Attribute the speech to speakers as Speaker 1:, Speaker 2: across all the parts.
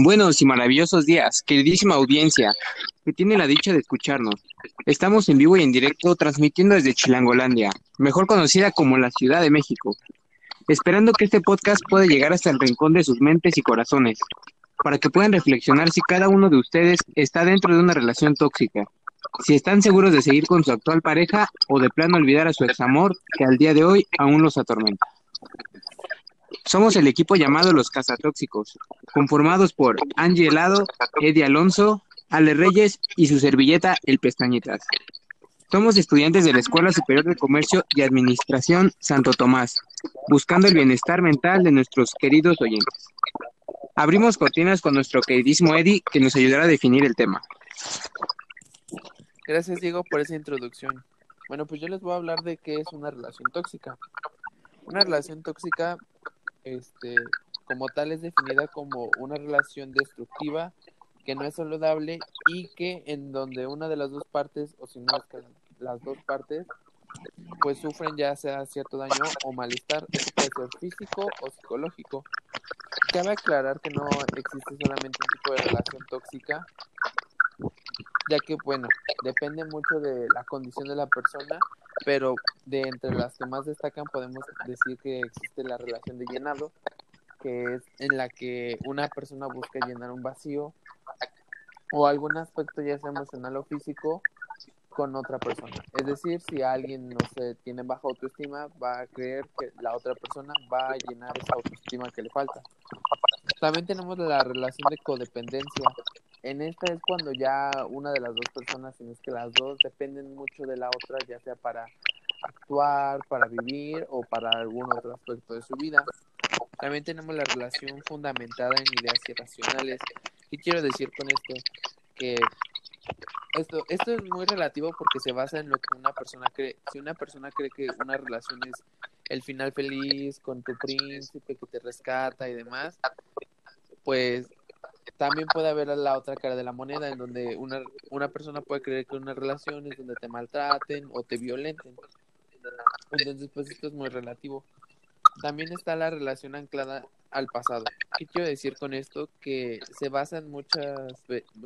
Speaker 1: Buenos y maravillosos días, queridísima audiencia, que tiene la dicha de escucharnos. Estamos en vivo y en directo transmitiendo desde Chilangolandia, mejor conocida como la Ciudad de México, esperando que este podcast pueda llegar hasta el rincón de sus mentes y corazones, para que puedan reflexionar si cada uno de ustedes está dentro de una relación tóxica, si están seguros de seguir con su actual pareja o de plano olvidar a su examor que al día de hoy aún los atormenta. Somos el equipo llamado Los Cazatóxicos, conformados por Angie Helado, Eddie Alonso, Ale Reyes y su servilleta El Pestañitas. Somos estudiantes de la Escuela Superior de Comercio y Administración Santo Tomás, buscando el bienestar mental de nuestros queridos oyentes. Abrimos cortinas con nuestro queridísimo Eddie, que nos ayudará a definir el tema.
Speaker 2: Gracias, Diego, por esa introducción. Bueno, pues yo les voy a hablar de qué es una relación tóxica. Una relación tóxica este, como tal es definida como una relación destructiva que no es saludable y que en donde una de las dos partes, o si no las dos partes, pues sufren ya sea cierto daño o malestar, puede ser físico o psicológico. Cabe aclarar que no existe solamente un tipo de relación tóxica, ya que, bueno, depende mucho de la condición de la persona, pero de entre las que más destacan podemos decir que existe la relación de llenado, que es en la que una persona busca llenar un vacío o algún aspecto ya sea emocional o físico con otra persona. Es decir, si alguien no se tiene baja autoestima, va a creer que la otra persona va a llenar esa autoestima que le falta. También tenemos la relación de codependencia, en esta es cuando ya una de las dos personas, si es que las dos dependen mucho de la otra, ya sea para actuar, para vivir o para algún otro aspecto de su vida. También tenemos la relación fundamentada en ideas irracionales. ¿Qué quiero decir con esto? Que esto, esto es muy relativo porque se basa en lo que una persona cree. Si una persona cree que una relación es el final feliz con tu príncipe que te rescata y demás, pues también puede haber la otra cara de la moneda, en donde una, una persona puede creer que una relación es donde te maltraten o te violenten. Entonces, pues esto es muy relativo. También está la relación anclada al pasado. ¿Qué quiero decir con esto? Que se basa muchas,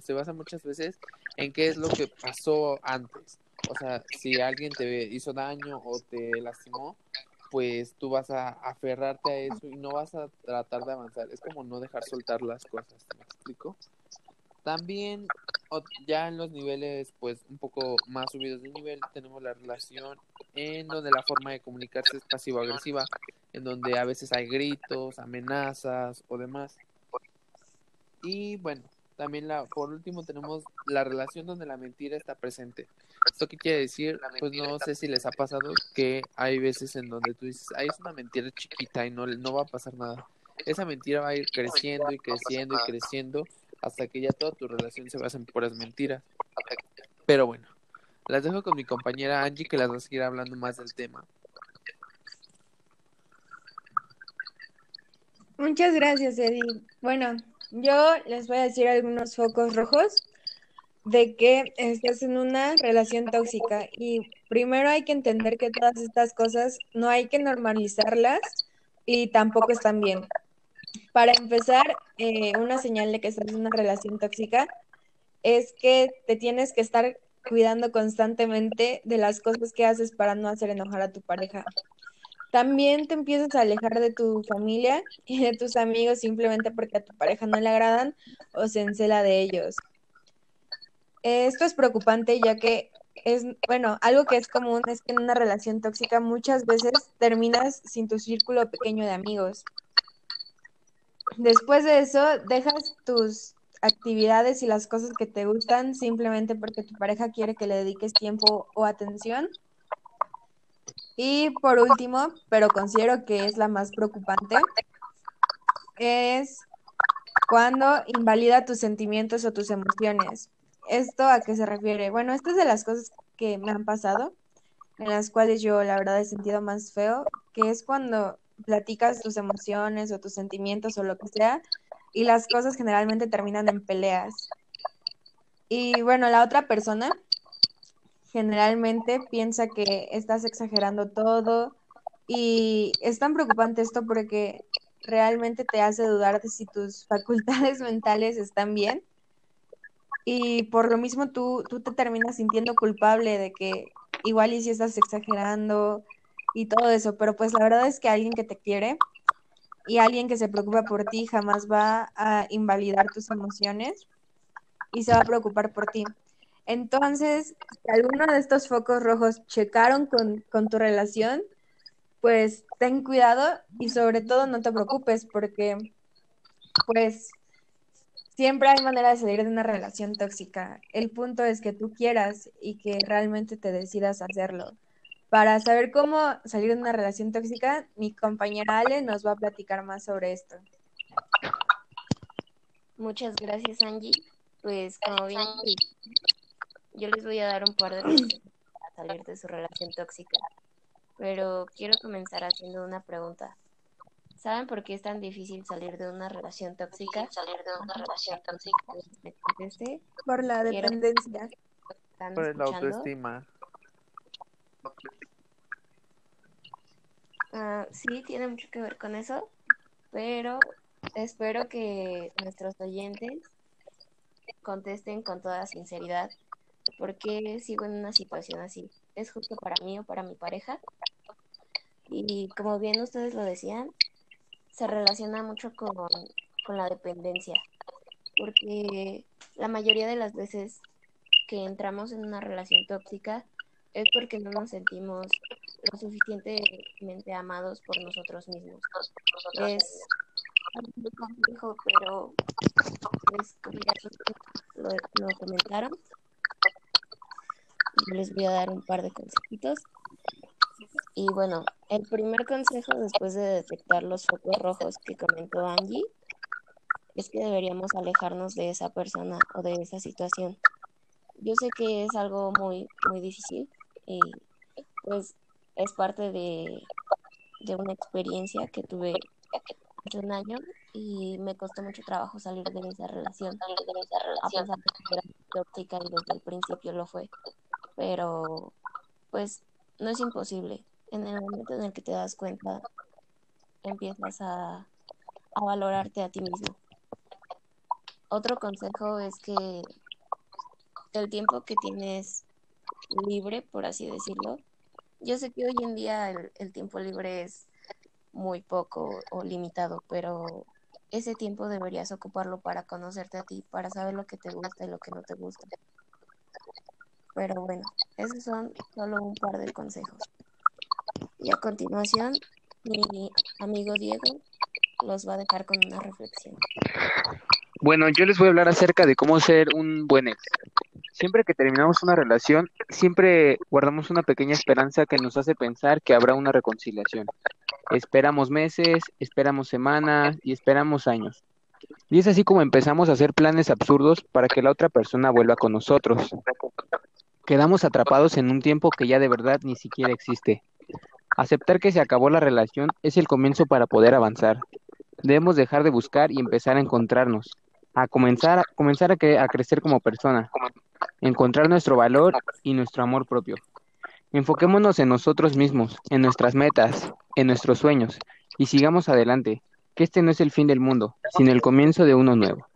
Speaker 2: se basa muchas veces en qué es lo que pasó antes. O sea, si alguien te hizo daño o te lastimó, pues tú vas a aferrarte a eso y no vas a tratar de avanzar. Es como no dejar soltar las cosas, ¿me explico? También ya en los niveles pues un poco más subidos de nivel tenemos la relación en donde la forma de comunicarse es pasivo-agresiva, en donde a veces hay gritos, amenazas o demás. Y bueno, también la, por último tenemos la relación donde la mentira está presente. ¿Esto qué quiere decir? Pues no sé si les ha pasado que hay veces en donde tú dices, ay, es una mentira chiquita y no, no va a pasar nada. Esa mentira va a ir creciendo y creciendo y creciendo hasta que ya toda tu relación se basa en puras mentiras. Pero bueno, las dejo con mi compañera Angie que las va a seguir hablando más del tema.
Speaker 3: Muchas gracias, Eddie. Bueno, yo les voy a decir algunos focos rojos de que estás en una relación tóxica y primero hay que entender que todas estas cosas no hay que normalizarlas y tampoco están bien. Para empezar, eh, una señal de que estás en una relación tóxica es que te tienes que estar cuidando constantemente de las cosas que haces para no hacer enojar a tu pareja. También te empiezas a alejar de tu familia y de tus amigos simplemente porque a tu pareja no le agradan o se encela de ellos. Esto es preocupante ya que es, bueno, algo que es común es que en una relación tóxica muchas veces terminas sin tu círculo pequeño de amigos. Después de eso, dejas tus actividades y las cosas que te gustan simplemente porque tu pareja quiere que le dediques tiempo o atención y por último, pero considero que es la más preocupante, es cuando invalida tus sentimientos o tus emociones. ¿Esto a qué se refiere? Bueno, estas de las cosas que me han pasado, en las cuales yo la verdad he sentido más feo, que es cuando platicas tus emociones o tus sentimientos o lo que sea, y las cosas generalmente terminan en peleas. Y bueno, la otra persona generalmente piensa que estás exagerando todo y es tan preocupante esto porque realmente te hace dudar de si tus facultades mentales están bien. Y por lo mismo tú, tú te terminas sintiendo culpable de que igual y si estás exagerando y todo eso, pero pues la verdad es que alguien que te quiere y alguien que se preocupa por ti jamás va a invalidar tus emociones y se va a preocupar por ti. Entonces, si alguno de estos focos rojos checaron con, tu relación, pues ten cuidado y sobre todo no te preocupes porque pues siempre hay manera de salir de una relación tóxica. El punto es que tú quieras y que realmente te decidas hacerlo. Para saber cómo salir de una relación tóxica, mi compañera Ale nos va a platicar más sobre esto.
Speaker 4: Muchas gracias, Angie. Pues como bien yo les voy a dar un par de consejos para salir de su relación tóxica. Pero quiero comenzar haciendo una pregunta. ¿Saben por qué es tan difícil salir de una relación tóxica?
Speaker 5: Salir de una relación tóxica.
Speaker 3: Por la dependencia.
Speaker 2: Por la autoestima.
Speaker 4: Uh, sí, tiene mucho que ver con eso, pero espero que nuestros oyentes contesten con toda sinceridad por qué sigo en una situación así. ¿Es justo para mí o para mi pareja? Y como bien ustedes lo decían, se relaciona mucho con, con la dependencia, porque la mayoría de las veces que entramos en una relación tóxica es porque no nos sentimos lo suficientemente amados por nosotros mismos. Es muy complejo, pero pues, como ya lo, lo comentaron, les voy a dar un par de consejitos. Y bueno, el primer consejo después de detectar los focos rojos que comentó Angie es que deberíamos alejarnos de esa persona o de esa situación. Yo sé que es algo muy, muy difícil y pues es parte de, de una experiencia que tuve hace un año y me costó mucho trabajo salir de esa relación. Salir de esa relación. A pesar de que era tóxica y desde el principio lo fue. Pero pues no es imposible. En el momento en el que te das cuenta, empiezas a, a valorarte a ti mismo. Otro consejo es que el tiempo que tienes libre, por así decirlo, yo sé que hoy en día el, el tiempo libre es muy poco o limitado, pero ese tiempo deberías ocuparlo para conocerte a ti, para saber lo que te gusta y lo que no te gusta. Pero bueno, esos son solo un par de consejos. Y a continuación, mi amigo Diego los va a dejar con una reflexión.
Speaker 1: Bueno, yo les voy a hablar acerca de cómo ser un buen ex. Siempre que terminamos una relación, siempre guardamos una pequeña esperanza que nos hace pensar que habrá una reconciliación. Esperamos meses, esperamos semanas y esperamos años. Y es así como empezamos a hacer planes absurdos para que la otra persona vuelva con nosotros. Quedamos atrapados en un tiempo que ya de verdad ni siquiera existe. Aceptar que se acabó la relación es el comienzo para poder avanzar. Debemos dejar de buscar y empezar a encontrarnos, a comenzar, a, comenzar a, cre a crecer como persona, encontrar nuestro valor y nuestro amor propio. Enfoquémonos en nosotros mismos, en nuestras metas, en nuestros sueños, y sigamos adelante, que este no es el fin del mundo, sino el comienzo de uno nuevo.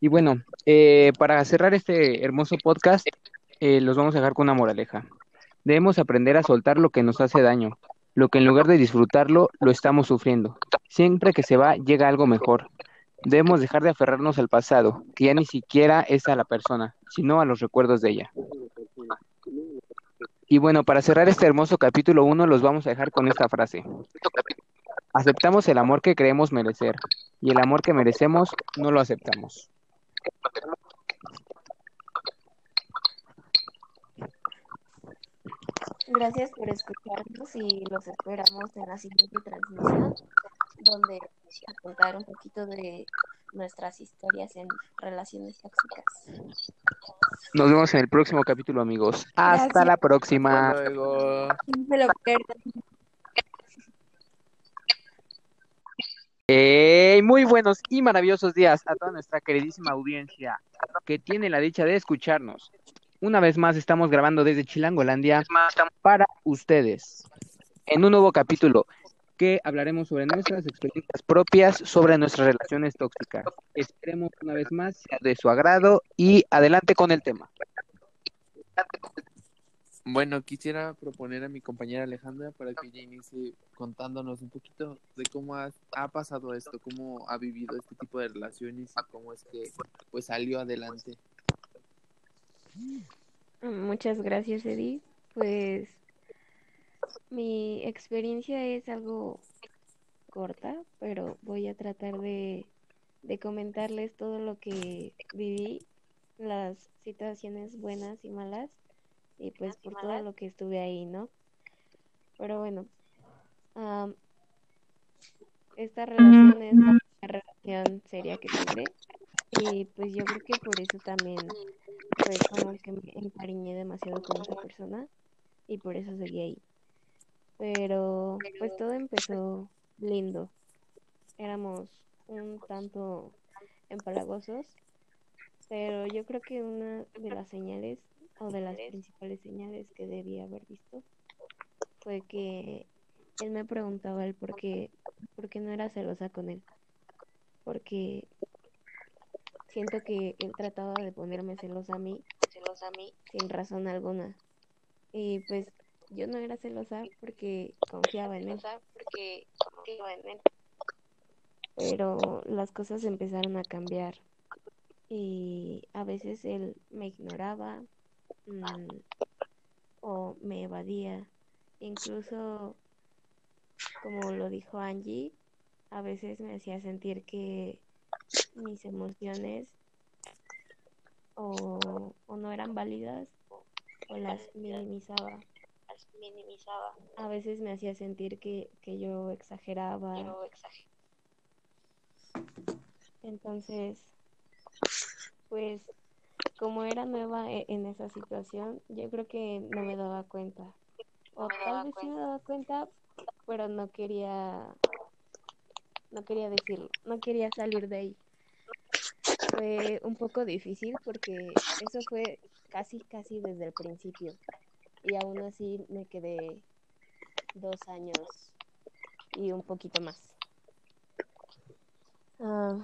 Speaker 1: Y bueno, eh, para cerrar este hermoso podcast, eh, los vamos a dejar con una moraleja. Debemos aprender a soltar lo que nos hace daño, lo que en lugar de disfrutarlo, lo estamos sufriendo. Siempre que se va, llega algo mejor. Debemos dejar de aferrarnos al pasado, que ya ni siquiera es a la persona, sino a los recuerdos de ella. Y bueno, para cerrar este hermoso capítulo 1, los vamos a dejar con esta frase. Aceptamos el amor que creemos merecer, y el amor que merecemos no lo aceptamos.
Speaker 4: Gracias por escucharnos y los esperamos en la siguiente transmisión, donde vamos a contar un poquito de nuestras historias en relaciones tóxicas.
Speaker 1: Nos vemos en el próximo capítulo, amigos. Hasta
Speaker 3: Gracias.
Speaker 1: la próxima.
Speaker 2: Hasta luego.
Speaker 3: No se lo pierdan.
Speaker 1: Hey, muy buenos y maravillosos días a toda nuestra queridísima audiencia que tiene la dicha de escucharnos. Una vez más estamos grabando desde Chilangolandia para ustedes en un nuevo capítulo. que hablaremos sobre nuestras experiencias propias sobre nuestras relaciones tóxicas. Esperemos una vez más sea de su agrado y adelante con el tema.
Speaker 2: Bueno, quisiera proponer a mi compañera Alejandra para que ella inicie contándonos un poquito de cómo ha, ha pasado esto, cómo ha vivido este tipo de relaciones y cómo es que pues salió adelante.
Speaker 4: Muchas gracias, Eddie. Pues mi experiencia es algo corta, pero voy a tratar de, de comentarles todo lo que viví, las situaciones buenas y malas, y pues por todo lo que estuve ahí, ¿no? Pero bueno, esta relación es la relación seria que tuve, y pues yo creo que por eso también fue como que me encariñé demasiado con esa persona, y por eso seguí ahí. Pero pues todo empezó lindo. Éramos un tanto empalagosos, pero yo creo que una de las señales o de las principales señales que debía haber visto fue que él me preguntaba el por qué, por qué no era celosa con él. Porque siento que él trataba de ponerme celosa a mí, celosa a mí sin razón alguna. Y pues yo no era celosa porque confiaba en él. Porque confiaba en él. Pero las cosas empezaron a cambiar y a veces él me ignoraba mm, o me evadía. Incluso, como lo dijo Angie, a veces me hacía sentir que mis emociones o, o no eran válidas o las minimizaba.
Speaker 5: las minimizaba.
Speaker 4: A veces me hacía sentir que, que yo exageraba.
Speaker 5: Yo.
Speaker 4: Entonces, pues como era nueva e- en esa situación, yo creo que no me daba cuenta. O tal vez sí me daba cuenta, pero no quería, no quería decirlo, no quería salir de ahí. Fue un poco difícil porque eso fue casi, casi desde el principio. Y aún así me quedé dos años y un poquito más. Ah,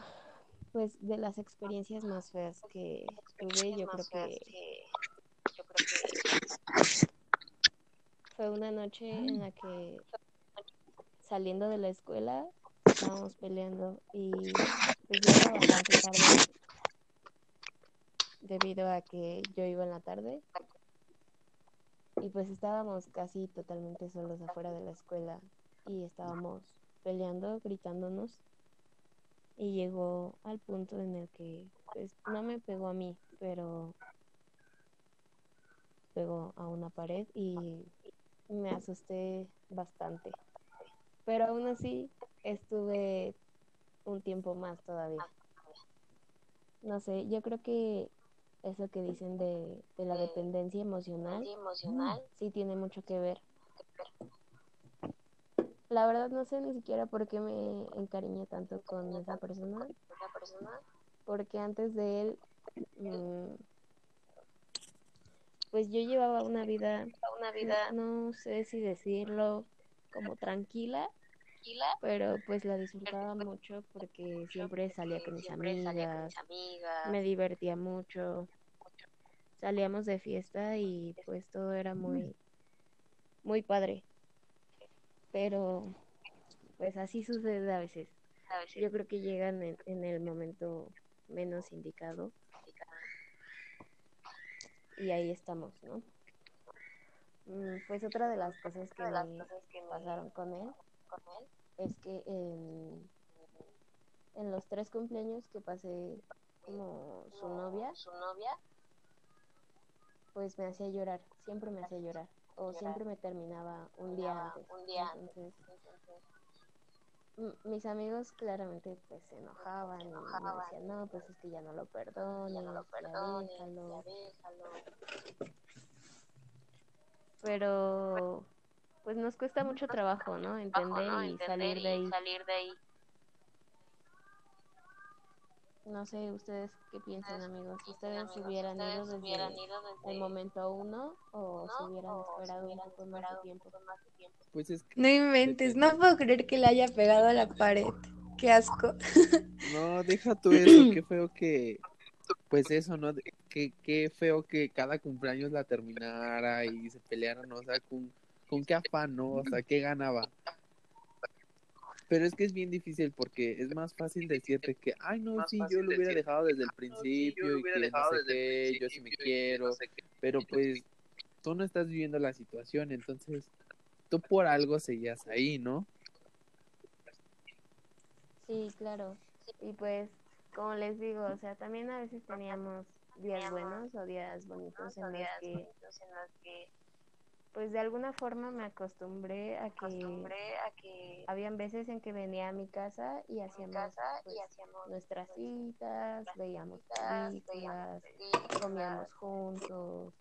Speaker 4: pues de las experiencias más feas que tuve, yo creo que
Speaker 5: yo creo que
Speaker 4: fue una noche en la que saliendo de la escuela estábamos peleando y pues yo iba bastante tarde. Debido a que yo iba en la tarde. Y pues estábamos casi totalmente solos afuera de la escuela. Y estábamos peleando, gritándonos. Y llegó al punto en el que pues no me pegó a mí, pero pegó a una pared y me asusté bastante. Pero aún así estuve un tiempo más todavía. No sé, yo creo que eso que dicen de, de la dependencia emocional sí tiene mucho que ver. La verdad no sé ni siquiera por qué me encariñé tanto con esa persona porque antes de él, mm, pues yo llevaba una vida,
Speaker 5: una vida
Speaker 4: no sé si decirlo, como tranquila,
Speaker 5: tranquila
Speaker 4: pero pues la disfrutaba mucho porque siempre salía con mis amigas, me divertía mucho, salíamos de fiesta y pues todo era muy, muy padre. Pero pues así sucede a veces. Yo creo que llegan en, en el momento menos indicado y ahí estamos, ¿no? Mm, Pues otra de las que
Speaker 5: cosas que me
Speaker 4: pasaron con él
Speaker 5: con él
Speaker 4: es que en, en los tres cumpleaños que pasé como su novia,
Speaker 5: su novia
Speaker 4: pues me hacía llorar, siempre me hacía llorar, o siempre me terminaba un día antes.
Speaker 5: un día antes.
Speaker 4: Entonces, m- mis amigos claramente pues se enojaban, y me decían, no, pues es que ya no lo perdones,
Speaker 5: ya no lo
Speaker 4: ya
Speaker 5: perdones
Speaker 4: déjalo".
Speaker 5: ya déjalo
Speaker 4: Pero pues nos cuesta mucho trabajo, ¿no? Entender
Speaker 5: Bajo, ¿no?
Speaker 4: y salir de ahí.
Speaker 5: salir de ahí
Speaker 4: No sé, ustedes qué piensan, amigos. ¿Ustedes se hubieran ido desde el momento uno o se hubieran esperado un poco más de tiempo?
Speaker 2: Pues es que
Speaker 3: No inventes, no puedo creer que la haya pegado a la pared. Qué asco.
Speaker 2: No, deja tú eso, qué feo que, pues eso, ¿no? Qué, qué feo que cada cumpleaños la terminara y se pelearan, o sea, con, con qué afán, ¿no? O sea, qué ganaba. Pero es que es bien difícil porque es más fácil decirte que, ay, no, sí, yo lo hubiera dejado desde el principio y que no sé qué, yo sí me quiero, pero pues tú no estás viviendo la situación, entonces tú por algo seguías ahí, ¿no?
Speaker 4: Sí, claro. Y pues, como les digo, o sea, también a veces teníamos días buenos o días bonitos en los que, pues de alguna forma me acostumbré a que habían veces en que venía a mi casa y hacíamos pues, nuestras citas, veíamos películas, comíamos juntos.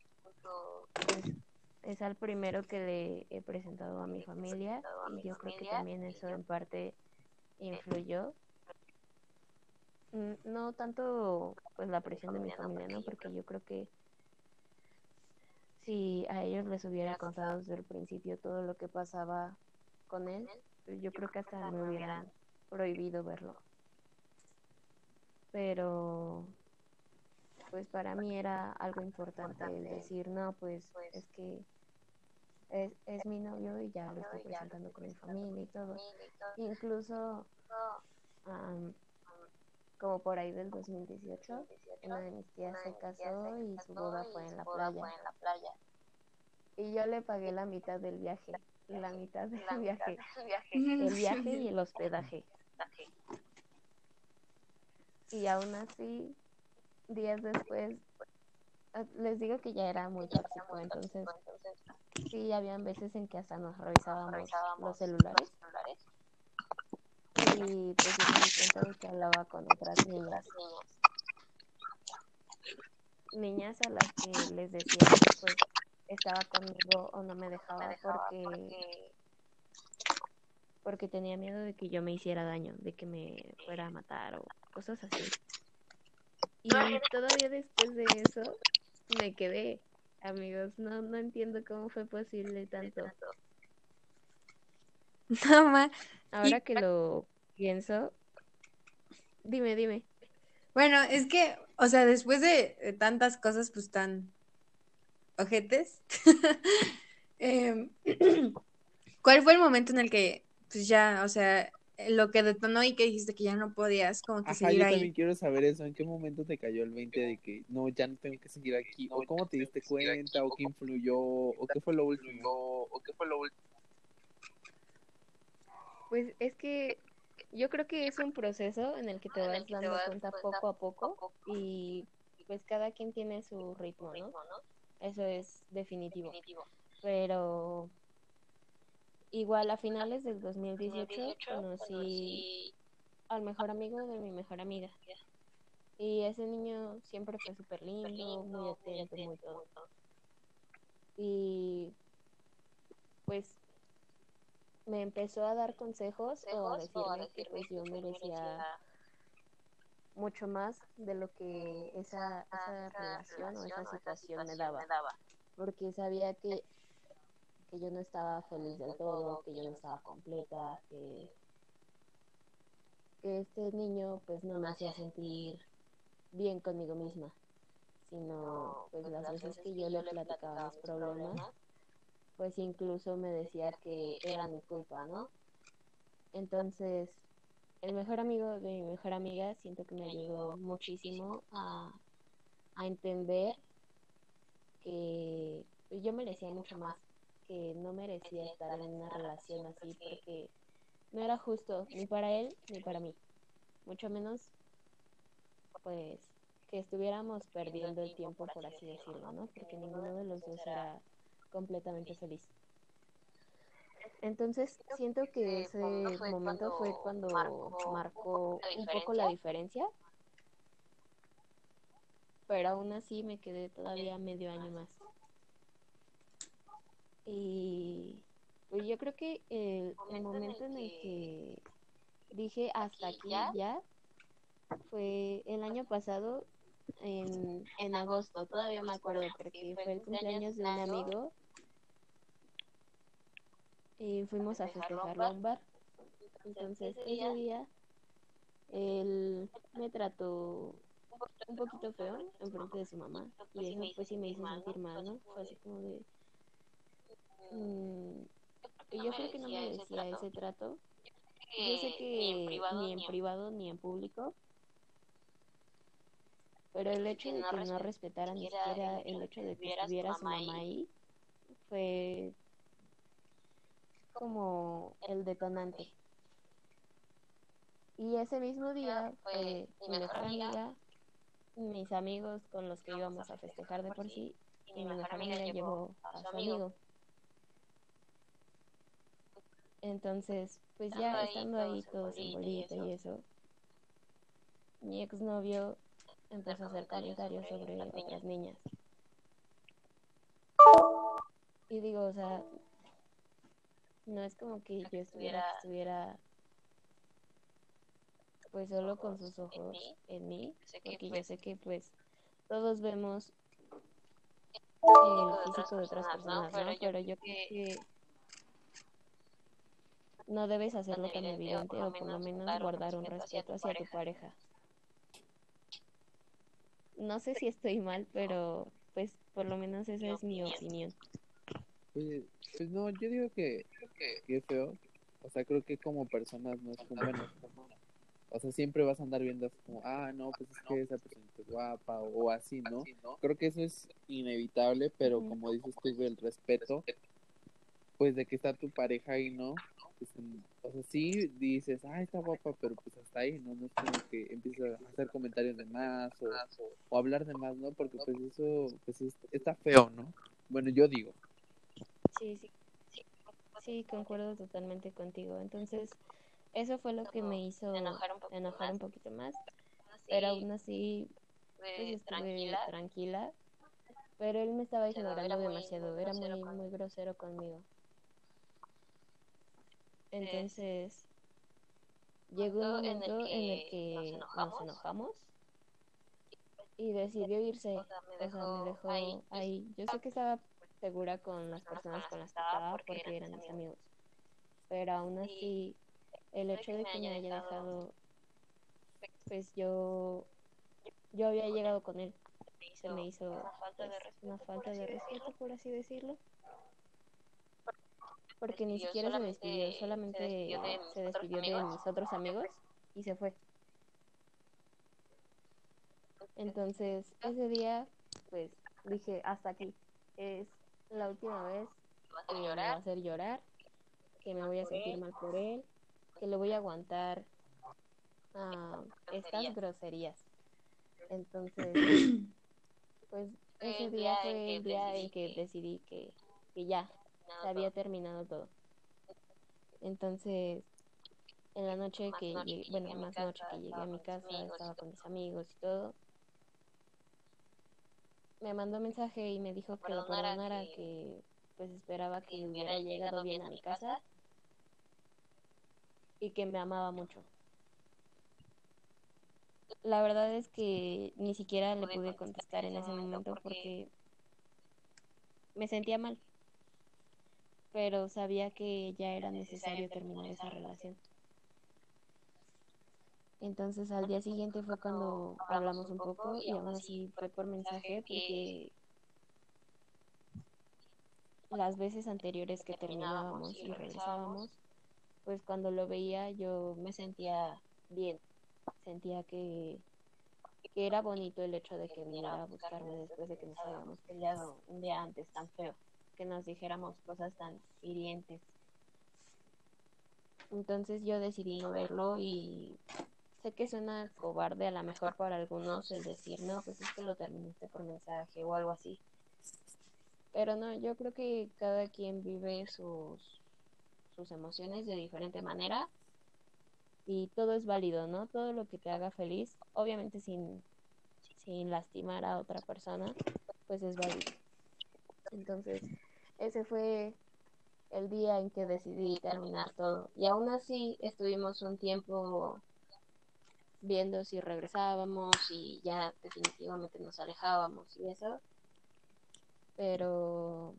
Speaker 4: Pues, es al primero que le he presentado a mi familia y yo creo que también eso en parte influyó. Mm, No tanto pues la presión de mi familia, ¿no? Porque yo creo que si a ellos les hubiera contado desde el principio todo lo que pasaba con él, yo creo que hasta me hubieran prohibido verlo. Pero pues para mí era algo importante el decir, no, pues es que es, es mi novio y ya lo estoy presentando con mi familia y todo. Incluso am, como por ahí del 2018, una de mis tías se casó y su boda fue en la playa. Y yo le pagué la mitad del viaje, la mitad del viaje, el viaje y el hospedaje. Y aún así, días después, ah, les digo que ya era muy tóxico, entonces sí, habían veces en que hasta nos revisábamos los celulares. Y pues yo me di cuenta de que hablaba con otras niñas. Niñas a las que les decía que pues estaba conmigo o no me dejaba porque porque tenía miedo de que yo me hiciera daño, de que me fuera a matar o cosas así. Y todavía después de eso me quedé, amigos, no no entiendo cómo fue posible tanto.
Speaker 3: No, ma.
Speaker 4: Ahora que lo pienso, dime, dime.
Speaker 3: Bueno, es que, o sea, después de, tantas cosas, pues tan ojetes, em, ¿cuál fue el momento en el que, pues ya, o sea, lo que detonó y que dijiste que ya no podías como que
Speaker 2: Ajá,
Speaker 3: seguir
Speaker 2: yo
Speaker 3: ahí?
Speaker 2: también quiero saber eso. ¿En qué momento te cayó el 20 de que no, ya no tengo que seguir aquí? ¿O cómo te diste cuenta? ¿O qué influyó? ¿O qué fue lo último? ¿O qué fue lo último?
Speaker 4: Pues es que yo creo que es un proceso en el que te vas dando cuenta poco a poco y pues cada quien tiene su ritmo, ¿no? Eso es definitivo. Pero igual a finales del 2018 conocí al mejor amigo de mi mejor amiga. Y ese niño siempre fue súper lindo, muy atento, muy todo. Y pues me empezó a dar consejos o a decirme que pues yo merecía mucho más de lo que esa, esa relación o esa situación me daba. Porque sabía que, que yo no estaba feliz del todo, que yo no estaba completa, que, que este niño pues no me hacía sentir bien conmigo misma, sino pues las veces que yo le platicaba mis problemas, pues incluso me decía que era mi culpa, ¿no? Entonces, el mejor amigo de mi mejor amiga siento que me ayudó muchísimo a, a entender que yo merecía mucho más, que no merecía estar en una relación así porque no era justo ni para él ni para mí, mucho menos pues que estuviéramos perdiendo el tiempo por así decirlo, ¿no? Porque ninguno de los dos era completamente feliz. Entonces siento que ese momento fue cuando marcó un poco la diferencia, pero aún así me quedé todavía medio año más. Y pues yo creo que el, el momento en el que dije hasta aquí ya fue el año pasado, en, en agosto, todavía me acuerdo, porque fue el cumpleaños de un amigo y fuimos a festejarlo a un bar. Entonces, ese día, él me trató un poquito feo en frente de su mamá y eso pues sí me hizo sentir mal, ¿no? Fue así como de... mm, yo creo que no me decía ese trato. Yo sé que ni en privado ni en público, pero el hecho de que no respetara ni siquiera el hecho de que estuviera su mamá ahí fue como el detonante. Y ese mismo día fue mi mejor amiga, mis amigos con los que íbamos a festejar de por sí, y mi mejor amiga llevó a su amigo. Entonces, pues ya estando ahí todos en bolita y eso, mi exnovio empezó a hacer comentarios sobre otras niñas. Y digo, o sea, no es como que yo estuviera, estuviera pues solo con sus ojos en mí, porque yo sé que pues todos vemos el físico de otras personas, ¿no? Pero yo creo que no debes hacerlo tan evidente o por lo menos guardar un respeto hacia tu pareja. No sé si estoy mal, pero pues por lo menos esa es mi opinión.
Speaker 2: Pues, pues no, yo digo que, que es feo. O sea, creo que como personas no es como bueno. O sea, siempre vas a andar viendo así como, ah, no, pues es que esa persona es guapa o así, ¿no? Creo que eso es inevitable, pero como dices tú, el respeto, pues de que está tu pareja ahí, ¿no? Pues, o sea, sí dices, ah, está guapa, pero pues hasta ahí, ¿no? No es como que empiezas a hacer comentarios de más o, o hablar de más, ¿no? Porque pues eso, pues es- está feo, ¿no? Bueno, yo digo.
Speaker 4: Sí, sí, sí, sí, concuerdo totalmente contigo. Entonces, eso fue lo que me hizo enojar un poquito más, pero aún así, pues estuve tranquila, pero él me estaba ignorando demasiado, era muy, muy grosero conmigo. Entonces, llegó un momento en el que nos enojamos. y decidió irse, o sea, me dejó ahí. Yo sé que estaba segura con las personas con las que estaba porque eran mis amigos, pero aún así, el hecho de que me haya dejado, pues yo, yo había llegado con él, se me hizo pues, una falta de respeto, por así decirlo. Porque ni siquiera se despidió, solamente se despidió de mis otros amigos y se fue. Entonces, ese día, pues dije, hasta aquí. Es la última vez que me va a hacer llorar, que me voy a sentir mal por él, que le voy a aguantar ah, estas groserías. Entonces, pues ese día fue el día en que decidí que, que ya se había terminado todo. Entonces, en la noche que llegué, bueno, más noche que llegué a mi casa, estaba con mis amigos y todo, me mandó mensaje y me dijo que lo perdonara, que pues esperaba que hubiera llegado bien a mi casa y que me amaba mucho. La verdad es que ni siquiera le pude contestar en ese momento porque me sentía mal, pero sabía que ya era necesario terminar esa relación. Entonces al día siguiente fue cuando hablamos un poco y aún así fue por mensaje porque las veces anteriores que terminábamos y regresábamos, pues cuando lo veía yo me sentía bien, sentía que, era bonito el hecho de que viniera a buscarme después de que nos habíamos peleado un día antes tan feo, que nos dijéramos cosas tan hirientes. Entonces yo decidí no verlo y que suena cobarde a lo mejor para algunos el decir, no, pues es que lo terminaste por mensaje o algo así. Pero no, yo creo que cada quien vive sus, sus emociones de diferente manera y todo es válido, ¿no? Todo lo que te haga feliz, obviamente sin, sin lastimar a otra persona, pues es válido. Entonces, ese fue el día en que decidí terminar todo. Y aún así estuvimos un tiempo viendo si regresábamos y ya definitivamente nos alejábamos y eso. Pero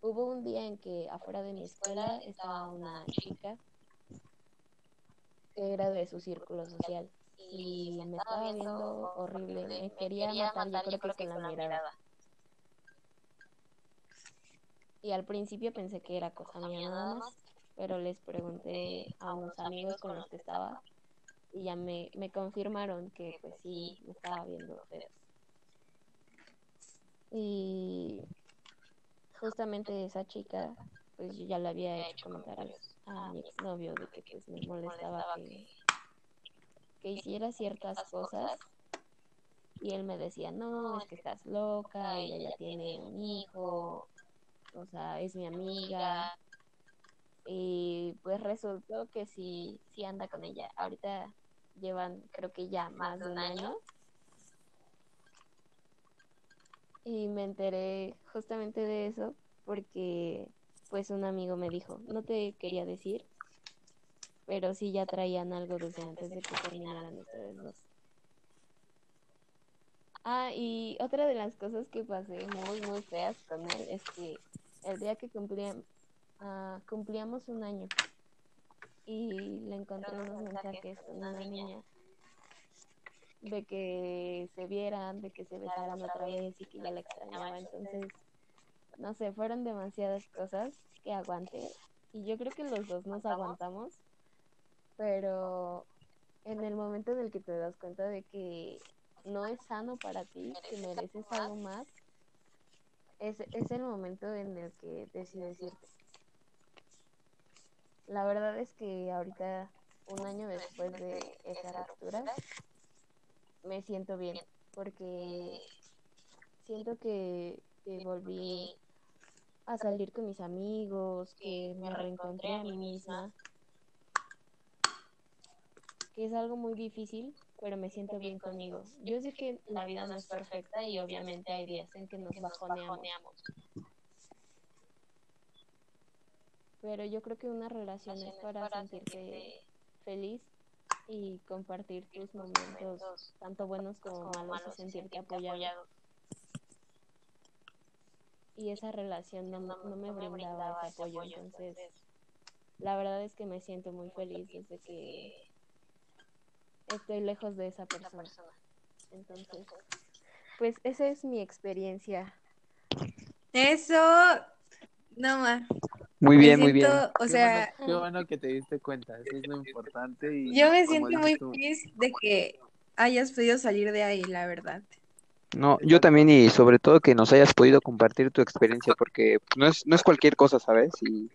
Speaker 4: hubo un día en que afuera de mi escuela estaba una chica que era de su círculo social y me estaba viendo horrible, me quería matar, yo creo que con la mirada. Y al principio pensé que era cosa mía nada más, pero les pregunté a unos amigos con los que estaba y ya me, me confirmaron que pues sí, me estaba viendo feo. Y justamente esa chica, pues yo ya le había hecho comentar a, a mi exnovio de que pues me molestaba que, que hiciera ciertas cosas y él me decía, no, es que estás loca, ella ya tiene un hijo, o sea, es mi amiga. Y pues resultó que sí, sí anda con ella. Ahorita llevan creo que ya más de un año. Y me enteré justamente de eso porque pues un amigo me dijo, no te quería decir, pero sí ya traían algo desde antes de que terminaran ustedes dos. Ah, y otra de las cosas que pasé muy, muy feas con él es que el día que cumplíamos, uh, cumplíamos un año y le encontré unos mensajes con una niña de que se vieran, de que se besaran otra vez y que ya la extrañaba. Entonces, no sé, fueron demasiadas cosas que aguanté y yo creo que los dos nos aguantamos, pero en el momento en el que te das cuenta de que no es sano para ti, que mereces algo más, es, es el momento en el que decides irte. La verdad es que ahorita, un año después de esa ruptura, me siento bien, porque siento que, que volví a salir con mis amigos, que me reencontré a mí misma, que es algo muy difícil, pero me siento bien conmigo. Yo sé que la vida no es perfecta y obviamente hay días en que nos bajoneamos. Pero yo creo que una relación es para sentirte feliz y compartir tus momentos, tanto buenos como malos, y sentirte apoyado. Y esa relación no, no me brindaba ese apoyo, entonces la verdad es que me siento muy feliz desde que estoy lejos de esa persona. Entonces, pues esa es mi experiencia.
Speaker 3: Eso, no más.
Speaker 1: Muy bien, muy bien.
Speaker 3: o
Speaker 2: Qué
Speaker 3: sea,
Speaker 2: bueno, qué bueno que te diste cuenta, eso es lo importante. Y
Speaker 3: yo me siento muy
Speaker 2: tú,
Speaker 3: feliz de que hayas podido salir de ahí, la verdad.
Speaker 1: No, yo también y sobre todo que nos hayas podido compartir tu experiencia porque no es, no es cualquier cosa, ¿sabes? Y,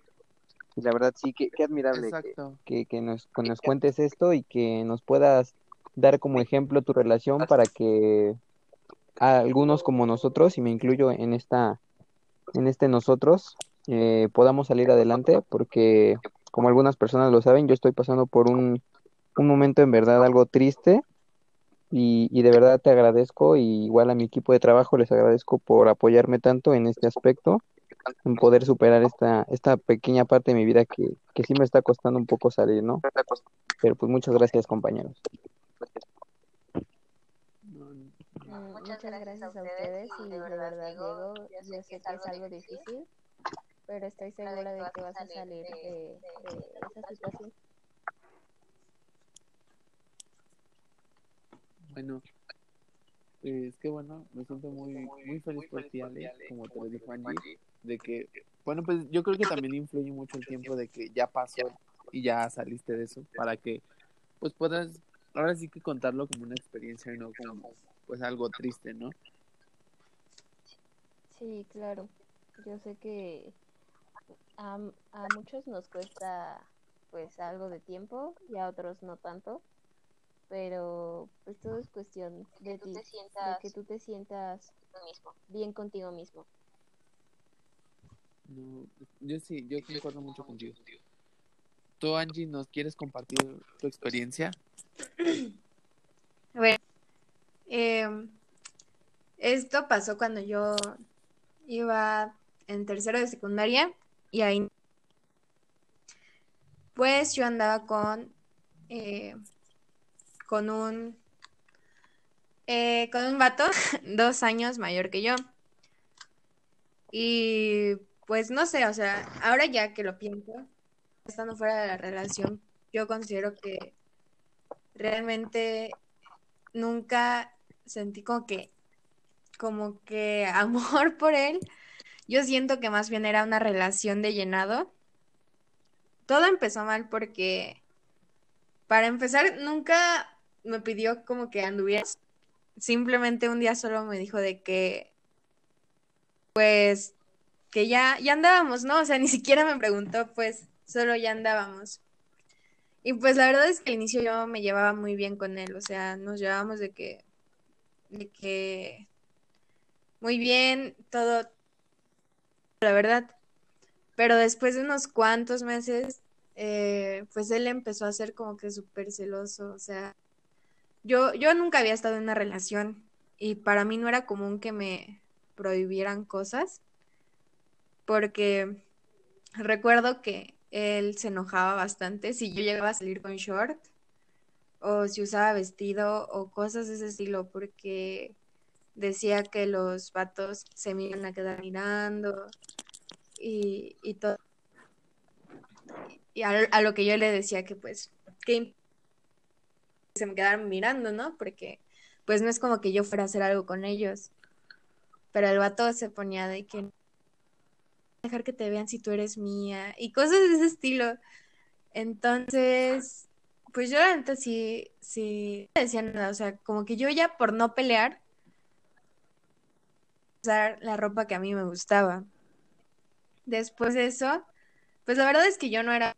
Speaker 1: y la verdad sí, que, qué admirable que,
Speaker 2: Exacto.
Speaker 1: que, que nos, que nos cuentes esto y que nos puedas dar como ejemplo tu relación para que a algunos como nosotros, y me incluyo en esta, en este nosotros, eh, podamos salir adelante, porque como algunas personas lo saben, yo estoy pasando por un, un momento en verdad algo triste y, y de verdad te agradezco y igual a mi equipo de trabajo les agradezco por apoyarme tanto en este aspecto, en poder superar esta, esta pequeña parte de mi vida que, que sí me está costando un poco salir, ¿no? Pero pues muchas gracias compañeros.
Speaker 4: Muchas gracias a ustedes y de verdad, Diego, yo sé que es algo difícil, pero estoy segura de que vas a salir de, de esa situación.
Speaker 2: Bueno, es que bueno, me siento muy, muy feliz por ti, Ale, como te lo dijo Angie, de que, bueno, pues yo creo que también influye mucho el tiempo de que ya pasó y ya saliste de eso, para que pues puedas, ahora sí que contarlo como una experiencia y no como pues algo triste, ¿no?
Speaker 4: Sí, claro. Yo sé que a, a muchos nos cuesta pues algo de tiempo y a otros no tanto, pero pues todo es cuestión de ti, de que tú te sientas bien contigo mismo.
Speaker 2: No, yo sí, yo concuerdo mucho contigo. Tú, Angie, ¿nos quieres compartir tu experiencia?
Speaker 3: Bueno, em, esto pasó cuando yo iba en tercero de secundaria y ahí, pues yo andaba con, eh, con un, eh, con un vato dos años mayor que yo. Y pues no sé, o sea, ahora ya que lo pienso, estando fuera de la relación, yo considero que realmente nunca sentí como que, como que amor por él. Yo siento que más bien era una relación de llenado. Todo empezó mal porque, para empezar, nunca me pidió como que anduviera. Simplemente un día solo me dijo de que, pues, que ya, ya andábamos, ¿no? O sea, ni siquiera me preguntó, pues, solo ya andábamos. Y pues la verdad es que al inicio yo me llevaba muy bien con él, o sea, nos llevábamos de que, de que muy bien, todo, la verdad. Pero después de unos cuantos meses, eh, pues él empezó a ser como que súper celoso, o sea, yo, yo nunca había estado en una relación y para mí no era común que me prohibieran cosas, porque recuerdo que él se enojaba bastante si yo llegaba a salir con short o si usaba vestido o cosas de ese estilo, porque decía que los vatos se me iban a quedar mirando y, y todo. Y a, a, lo que yo le decía que pues que se me quedaran mirando, ¿no? Porque pues no es como que yo fuera a hacer algo con ellos. Pero el vato se ponía de que dejar que te vean si tú eres mía y cosas de ese estilo. Entonces, pues yo antes sí, sí decía nada, o sea, como que yo ya por no pelear, usar la ropa que a mí me gustaba. Después de eso, pues la verdad es que yo no era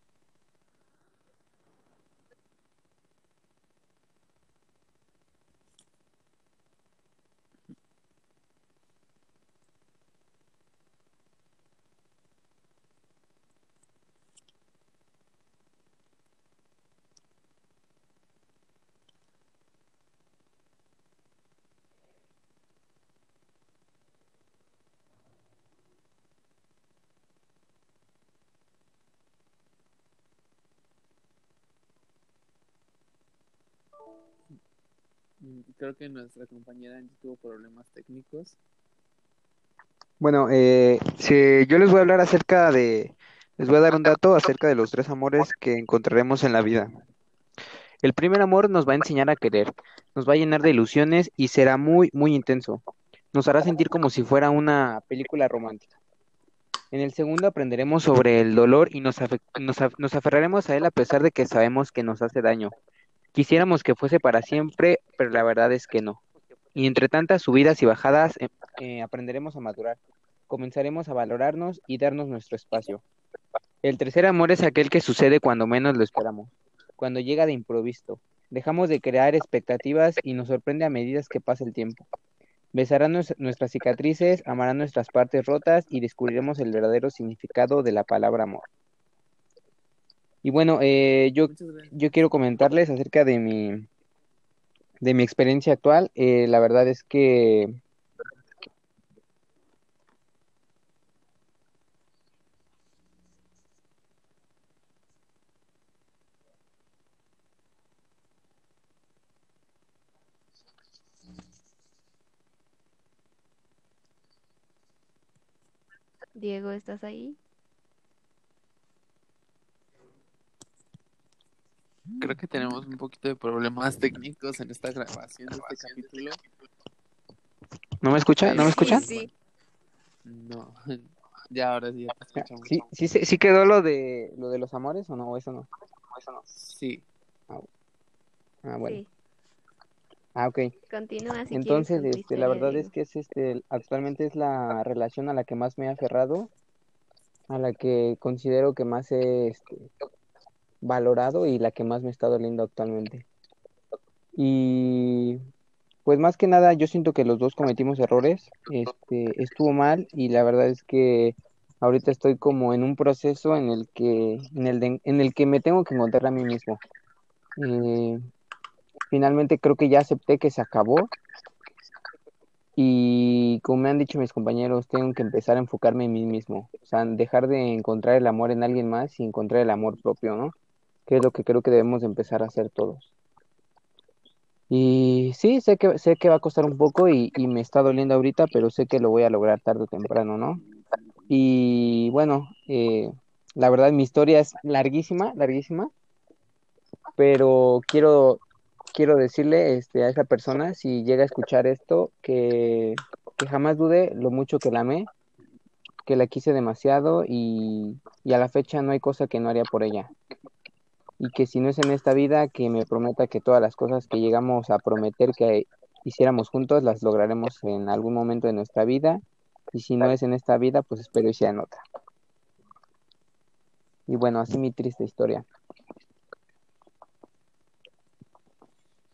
Speaker 2: Creo que nuestra compañera tuvo problemas técnicos.
Speaker 1: Bueno, eh, yo les voy a hablar acerca de, les voy a dar un dato acerca de los tres amores que encontraremos en la vida. El primer amor nos va a enseñar a querer, nos va a llenar de ilusiones y será muy, muy intenso. Nos hará sentir como si fuera una película romántica. En el segundo aprenderemos sobre el dolor y nos, nos, nos aferraremos a él a pesar de que sabemos que nos hace daño. Quisiéramos que fuese para siempre, pero la verdad es que no. Y entre tantas subidas y bajadas eh, eh, aprenderemos a madurar, comenzaremos a valorarnos y darnos nuestro espacio. El tercer amor es aquel que sucede cuando menos lo esperamos, cuando llega de improviso. Dejamos de crear expectativas y nos sorprende a medida que pasa el tiempo. Besarán nuestras cicatrices, amarán nuestras partes rotas y descubriremos el verdadero significado de la palabra amor. Y bueno, eh, yo, yo quiero comentarles acerca de mi, de mi experiencia actual. Eh, la verdad es que
Speaker 4: Diego, ¿estás ahí?
Speaker 2: Creo que tenemos un poquito de problemas técnicos en esta grabación de este capítulo.
Speaker 1: ¿No me escucha? ¿No me escucha?
Speaker 3: Sí, sí.
Speaker 2: No, ya ahora sí ya te escuchamos.
Speaker 1: ¿Sí, sí, sí, sí quedó lo de lo de los amores o no? ¿O eso no? ¿O eso no?
Speaker 2: Sí.
Speaker 1: Ah, bueno.
Speaker 4: Sí.
Speaker 1: Ah, ok.
Speaker 4: Continúa si
Speaker 1: Entonces,
Speaker 4: quieres con tu
Speaker 1: este, la
Speaker 4: historia,
Speaker 1: verdad
Speaker 4: Diego.
Speaker 1: es que es este, actualmente es la relación a la que más me he aferrado, a la que considero que más he este, valorado y la que más me está doliendo actualmente. Y pues más que nada, yo siento que los dos cometimos errores, este, estuvo mal y la verdad es que ahorita estoy como en un proceso en el que, en el en el que me tengo que encontrar a mí mismo. Eh, finalmente creo que ya acepté que se acabó y como me han dicho mis compañeros, tengo que empezar a enfocarme en mí mismo, o sea, dejar de encontrar el amor en alguien más y encontrar el amor propio, ¿no? Que es lo que creo que debemos de empezar a hacer todos. Y sí, sé que, sé que va a costar un poco y, y me está doliendo ahorita, pero sé que lo voy a lograr tarde o temprano, ¿no? Y bueno, eh, la verdad mi historia es larguísima, larguísima, pero quiero, quiero decirle este, a esa persona, si llega a escuchar esto, que, que jamás dude lo mucho que la amé, que la quise demasiado y, y a la fecha no hay cosa que no haría por ella. Y que si no es en esta vida, que me prometa que todas las cosas que llegamos a prometer que hiciéramos juntos, las lograremos en algún momento de nuestra vida. Y si no es en esta vida, pues espero y sea en otra. Y bueno, así mi triste historia.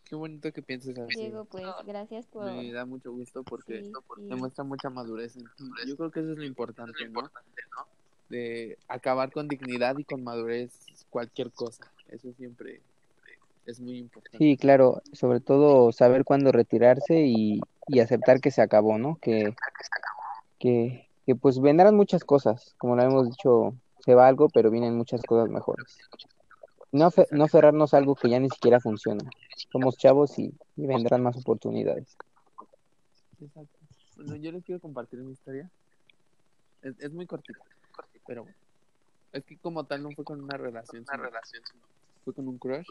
Speaker 2: Qué bonito que pienses así.
Speaker 4: Diego, pues gracias por...
Speaker 2: Me da mucho gusto porque
Speaker 4: Sí, sí.
Speaker 2: demuestra mucha madurez en ti. Yo creo que eso es lo importante, ¿no? De acabar con dignidad y con madurez cualquier cosa. Eso siempre es muy importante.
Speaker 1: Sí, claro, sobre todo saber cuándo retirarse y, y aceptar que se acabó, ¿no? Que, que, que pues vendrán muchas cosas, como lo hemos dicho, se va algo, pero vienen muchas cosas mejores. No, no aferrarnos a algo que ya ni siquiera funciona. Somos chavos y, y vendrán más oportunidades.
Speaker 2: Exacto. Bueno, yo les quiero compartir mi historia. Es, es muy cortita, pero. Es que como tal no fue con una relación, sino fue con un crush.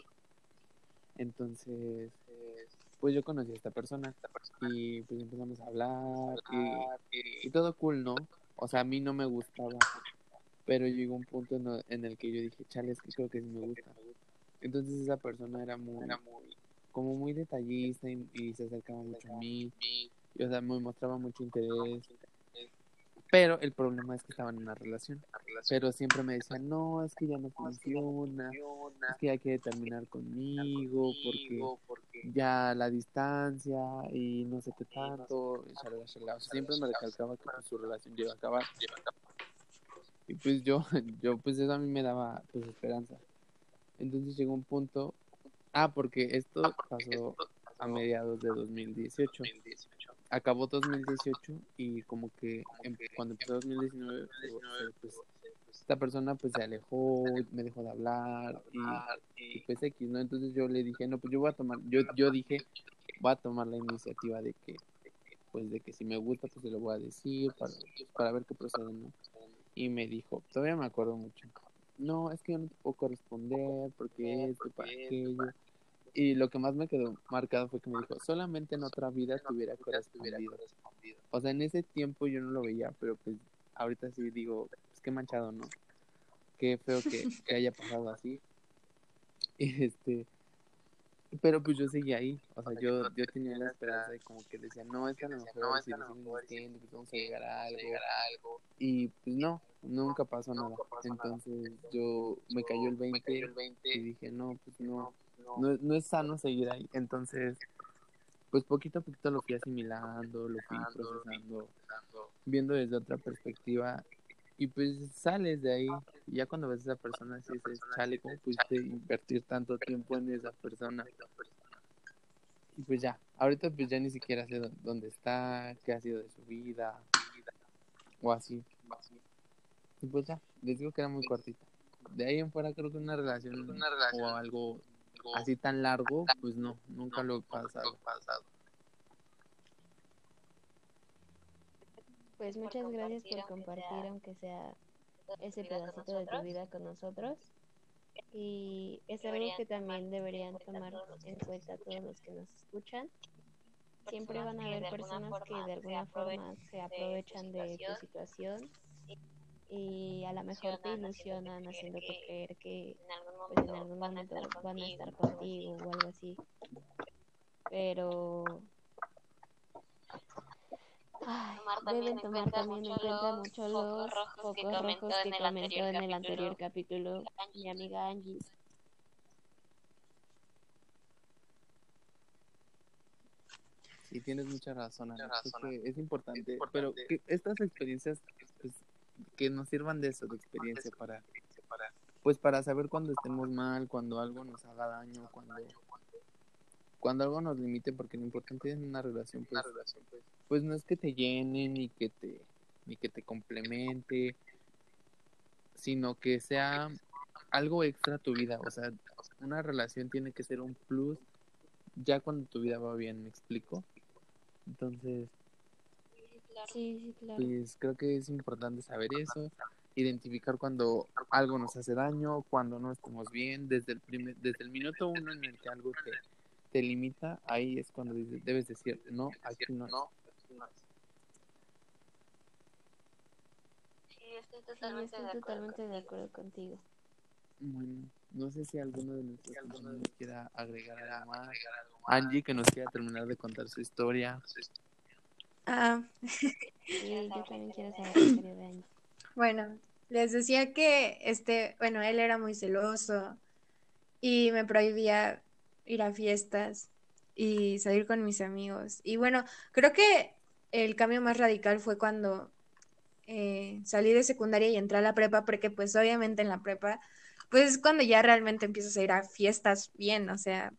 Speaker 2: Entonces, pues yo conocí a esta persona y pues empezamos a hablar y, y todo cool, ¿no? O sea, a mí no me gustaba, pero llegó un punto en, el- en el que yo dije, chale, es que creo que sí me gusta. Entonces esa persona era muy, como muy detallista y, y se acercaba mucho a mí, y, o sea, me mostraba mucho interés. Pero el problema es que estaba en una relación. Pero siempre me decía, no, es que ya no funciona, es que hay que terminar conmigo porque ya la distancia y no sé qué tanto. siempre me recalcaba que pues, su relación iba a acabar. Y pues yo, yo pues eso a mí me daba pues esperanza. Entonces llegó un punto, ah, porque esto pasó a mediados de 2018. Acabó 2018 y como que em- cuando empezó 2019, eh, pues esta persona pues se alejó, me dejó de hablar y, y, pues X, ¿no? Entonces yo le dije, no, pues yo voy a tomar, yo, yo dije, voy a tomar la iniciativa de que, pues de que si me gusta, pues se lo voy a decir para, para ver qué procede, ¿no? Y me dijo, todavía me acuerdo mucho, no, es que yo no te puedo corresponder porque esto, para aquello. Y lo que más me quedó marcado fue que me dijo, solamente en otra vida te hubiera correspondido. O sea, en ese tiempo yo no lo veía, pero pues ahorita sí digo, pues qué manchado, ¿no? Qué feo que, que haya pasado así. Y este, pero pues yo seguía ahí, o sea, yo, yo tenía la esperanza de como que decía, no, es que a lo mejor si lo siguen insistiendo, pues vamos a llegar a algo. Y pues no, nunca pasó nada. Entonces yo me cayó el 20 y dije, no, pues no, no, no es sano seguir ahí. Entonces, pues poquito a poquito lo fui asimilando, lo fui procesando, viendo desde otra perspectiva. Y pues sales de ahí. Y ya cuando ves a esa persona, así dices, chale, ¿cómo pudiste invertir tanto tiempo en esa persona? Y pues ya, ahorita pues ya ni siquiera sé dó- dónde está, qué ha sido de su vida, o así. Y pues ya, les digo que era muy cortita. De ahí en fuera creo que una relación, o algo así tan largo, pues no, nunca lo he pasado.
Speaker 4: Pues muchas gracias por compartir, aunque sea ese pedacito de tu vida con nosotros. Y es algo que también deberían tomar en cuenta todos los que nos escuchan. Siempre van a haber personas que de alguna forma se aprovechan de tu situación y a lo mejor te ilusionan haciéndote creer que pues, en algún momento van a estar contigo o algo así. Pero ay, deben tomar también en cuenta mucho los focos rojos que comentó en el anterior capítulo mi amiga Angie.
Speaker 2: Sí, tienes mucha razón, Ana. Creo que es importante, pero que estas experiencias pues, que nos sirvan de eso, de experiencia para, pues para saber cuando estemos mal, cuando algo nos haga daño, cuando, cuando algo nos limite, porque lo importante en una relación, pues, pues no es que te llene ni que te, ni que te complemente, sino que sea algo extra a tu vida. O sea, una relación tiene que ser un plus ya cuando tu vida va bien, ¿me explico? Entonces,
Speaker 4: Sí, sí, claro.
Speaker 2: pues creo que es importante saber eso, identificar cuando algo nos hace daño, cuando no estamos bien, desde el primer, desde el minuto uno en el que algo te, te limita, ahí es cuando dices- debes decir, no, aquí no.
Speaker 5: Sí, estoy
Speaker 4: Sí,
Speaker 5: totalmente
Speaker 4: estoy
Speaker 5: de acuerdo.
Speaker 4: totalmente de acuerdo contigo.
Speaker 2: Bueno, no sé si alguno de nuestros compañeros quiera agregar algo más. Angie, que nos quiera terminar de contar su historia.
Speaker 3: Ah,
Speaker 4: Sí, yo también quiero saber la historia de.
Speaker 3: Bueno, les decía que este, bueno, él era muy celoso y me prohibía ir a fiestas y salir con mis amigos. Y bueno, creo que el cambio más radical fue cuando eh, salí de secundaria y entré a la prepa, porque pues obviamente en la prepa, pues es cuando ya realmente empiezas a ir a fiestas bien, o sea,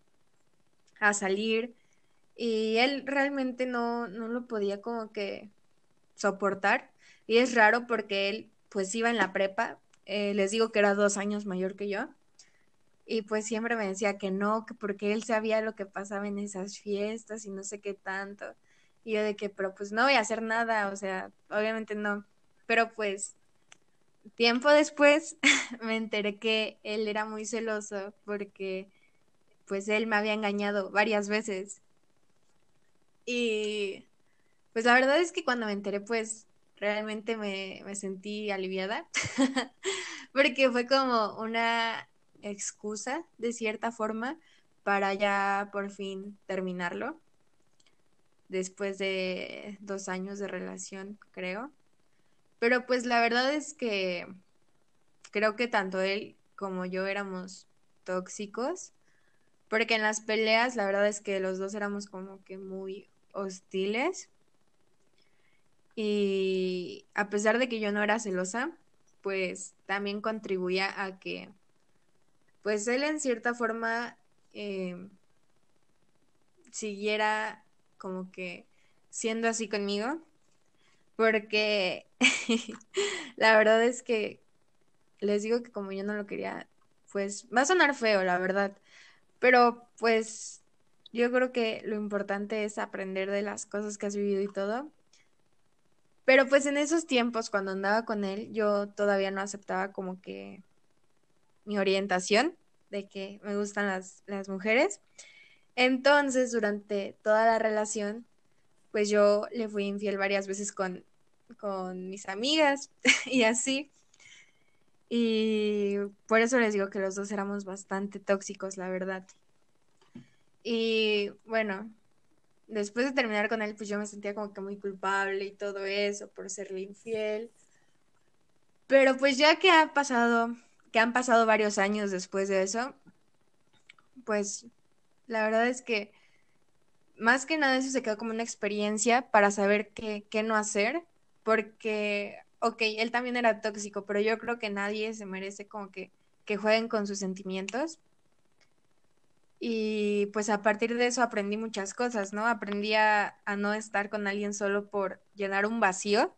Speaker 3: a salir. Y él realmente no, no lo podía como que soportar. Y es raro porque él pues iba en la prepa, eh, les digo que era dos años mayor que yo, y pues siempre me decía que no, que porque él sabía lo que pasaba en esas fiestas y no sé qué tanto. Y yo de que, pero pues no voy a hacer nada, o sea, obviamente no. Pero pues tiempo después me enteré que él era muy celoso porque pues él me había engañado varias veces. Y pues la verdad es que cuando me enteré, pues realmente me, me sentí aliviada, porque fue como una excusa, de cierta forma, para ya por fin terminarlo, después de dos años de relación, creo. Pero pues la verdad es que creo que tanto él como yo éramos tóxicos, porque en las peleas la verdad es que los dos éramos como que muy hostiles. Y a pesar de que yo no era celosa, pues también contribuía a que, pues él en cierta forma eh, siguiera como que siendo así conmigo, porque la verdad es que les digo que como yo no lo quería, pues va a sonar feo, la verdad, pero pues yo creo que lo importante es aprender de las cosas que has vivido y todo. Pero pues en esos tiempos, cuando andaba con él, yo todavía no aceptaba como que mi orientación de que me gustan las, las mujeres. Entonces, durante toda la relación, pues yo le fui infiel varias veces con, con mis amigas y así. Y por eso les digo que los dos éramos bastante tóxicos, la verdad. Y bueno, después de terminar con él, pues yo me sentía como que muy culpable y todo eso por serle infiel. Pero pues ya que ha pasado, que han pasado varios años después de eso, pues la verdad es que más que nada eso se quedó como una experiencia para saber qué, qué no hacer, porque, ok, él también era tóxico, pero yo creo que nadie se merece como que, que jueguen con sus sentimientos. Y pues a partir de eso aprendí muchas cosas, ¿no? Aprendí a, no estar con alguien solo por llenar un vacío.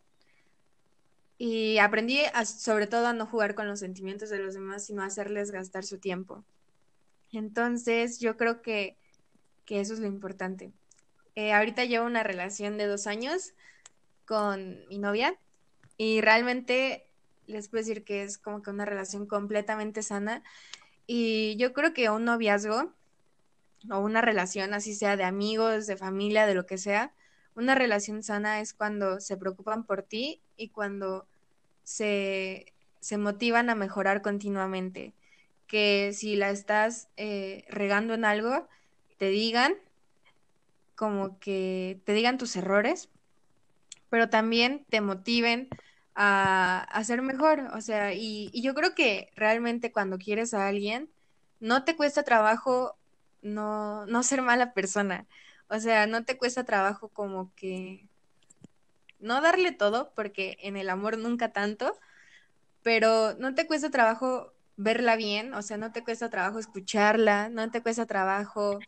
Speaker 3: Y aprendí a, sobre todo a no jugar con los sentimientos de los demás, sino a hacerles gastar su tiempo. Entonces yo creo que, que eso es lo importante. Eh, ahorita llevo una relación de dos años con mi novia y realmente les puedo decir que es como que una relación completamente sana. Y yo creo que un noviazgo o una relación, así sea de amigos, de familia, de lo que sea, una relación sana es cuando se preocupan por ti y cuando se, se motivan a mejorar continuamente. Que si la estás eh, regando en algo, te digan, como que te digan tus errores, pero también te motiven a, a ser mejor. O sea, y, y yo creo que realmente cuando quieres a alguien, no te cuesta trabajo no, no ser mala persona. O sea, no te cuesta trabajo como que no darle todo, porque en el amor nunca tanto, pero no te cuesta trabajo verla bien, o sea, no te cuesta trabajo escucharla, no te cuesta trabajo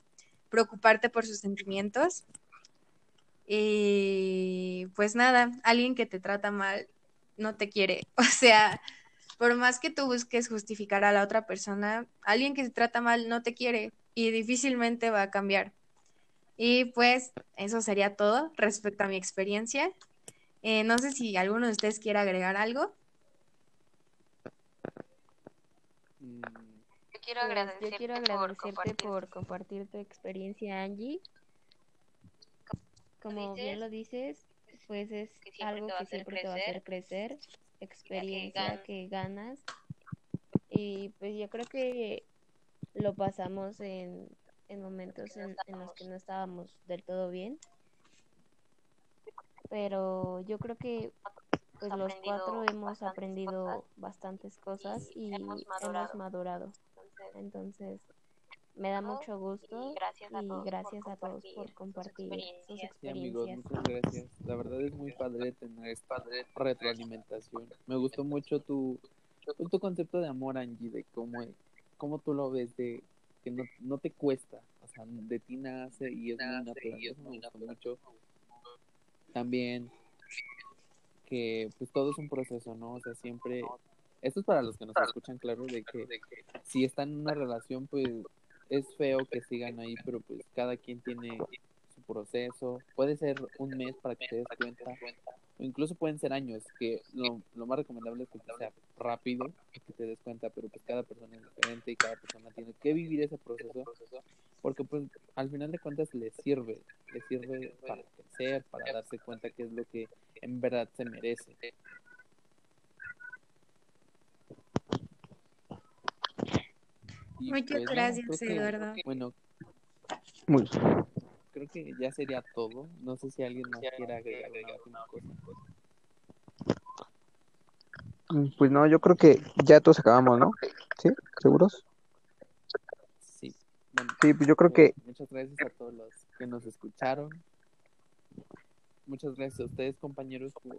Speaker 3: preocuparte por sus sentimientos. Y pues nada, alguien que te trata mal no te quiere. O sea, por más que tú busques justificar a la otra persona, alguien que te trata mal no te quiere y difícilmente va a cambiar. Y pues eso sería todo respecto a mi experiencia. Eh, no sé si alguno de ustedes quiere agregar algo.
Speaker 2: Mm,
Speaker 5: Yo quiero
Speaker 4: Pues, yo
Speaker 5: agradecerte,
Speaker 4: quiero
Speaker 5: por
Speaker 4: agradecerte
Speaker 5: compartir
Speaker 4: por compartir tu experiencia, Angie. Como bien lo dices, pues es
Speaker 5: que
Speaker 4: algo que siempre te va a hacer crecer, experiencia
Speaker 5: ganas.
Speaker 4: que ganas. Y pues yo creo que lo pasamos en, en momentos en, en los que no estábamos del todo bien. Pero yo creo que pues los cuatro hemos aprendido
Speaker 5: cosas
Speaker 4: bastantes cosas
Speaker 5: y
Speaker 4: y
Speaker 5: hemos
Speaker 4: hemos
Speaker 5: madurado. Entonces,
Speaker 4: Entonces, me da mucho gusto
Speaker 5: y gracias a
Speaker 4: y
Speaker 5: todos por
Speaker 4: gracias a todos por
Speaker 5: compartir
Speaker 4: compartir sus
Speaker 5: experiencias.
Speaker 2: Sí, amigos, muchas gracias. La verdad es muy padre tener esta retroalimentación. Me gustó mucho tu, pues, tu concepto de amor, Angie, de cómo, cómo tú lo ves, de que no, no te cuesta, o sea, de ti nace y es muy natural. Gustó mucho. También que pues todo es un proceso, ¿no? O sea, siempre, esto es para los que nos escuchan, claro, de que si están en una relación, pues es feo que sigan ahí, pero pues cada quien tiene su proceso. Puede ser un mes para que te des cuenta, incluso pueden ser años, que lo, lo más recomendable es que sea rápido, y que te des cuenta, pero pues cada persona es diferente y cada persona tiene que vivir ese proceso, porque pues al final de cuentas le sirve, le sirve para crecer, para darse cuenta qué es lo que en verdad se merece. Y,
Speaker 3: Muchas
Speaker 2: pues,
Speaker 3: gracias,
Speaker 2: que-
Speaker 3: Eduardo.
Speaker 2: bueno,
Speaker 1: Muy-
Speaker 2: creo que ya sería todo. No sé si alguien más quiera agregar una última cosa.
Speaker 1: Pues no, yo creo que ya todos acabamos, ¿no? ¿Sí? ¿Seguros?
Speaker 2: Sí. Bueno,
Speaker 1: Sí, pues yo creo que
Speaker 2: pues, muchas gracias a todos los que nos escucharon. Muchas gracias a ustedes, compañeros, por,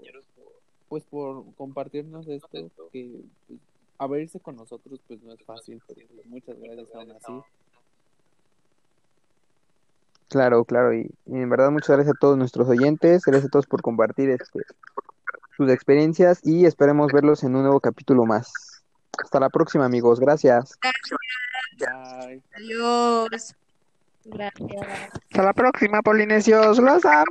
Speaker 2: pues por compartirnos esto, que pues, abrirse con nosotros pues no es fácil, pero muchas gracias aún así.
Speaker 1: Claro, claro, y, y en verdad muchas gracias a todos nuestros oyentes, gracias a todos por compartir este, sus experiencias y esperemos verlos en un nuevo capítulo más. Hasta la próxima, amigos, gracias.
Speaker 2: Bye.
Speaker 3: Adiós.
Speaker 4: Gracias.
Speaker 1: Hasta la próxima, polinesios, los amo.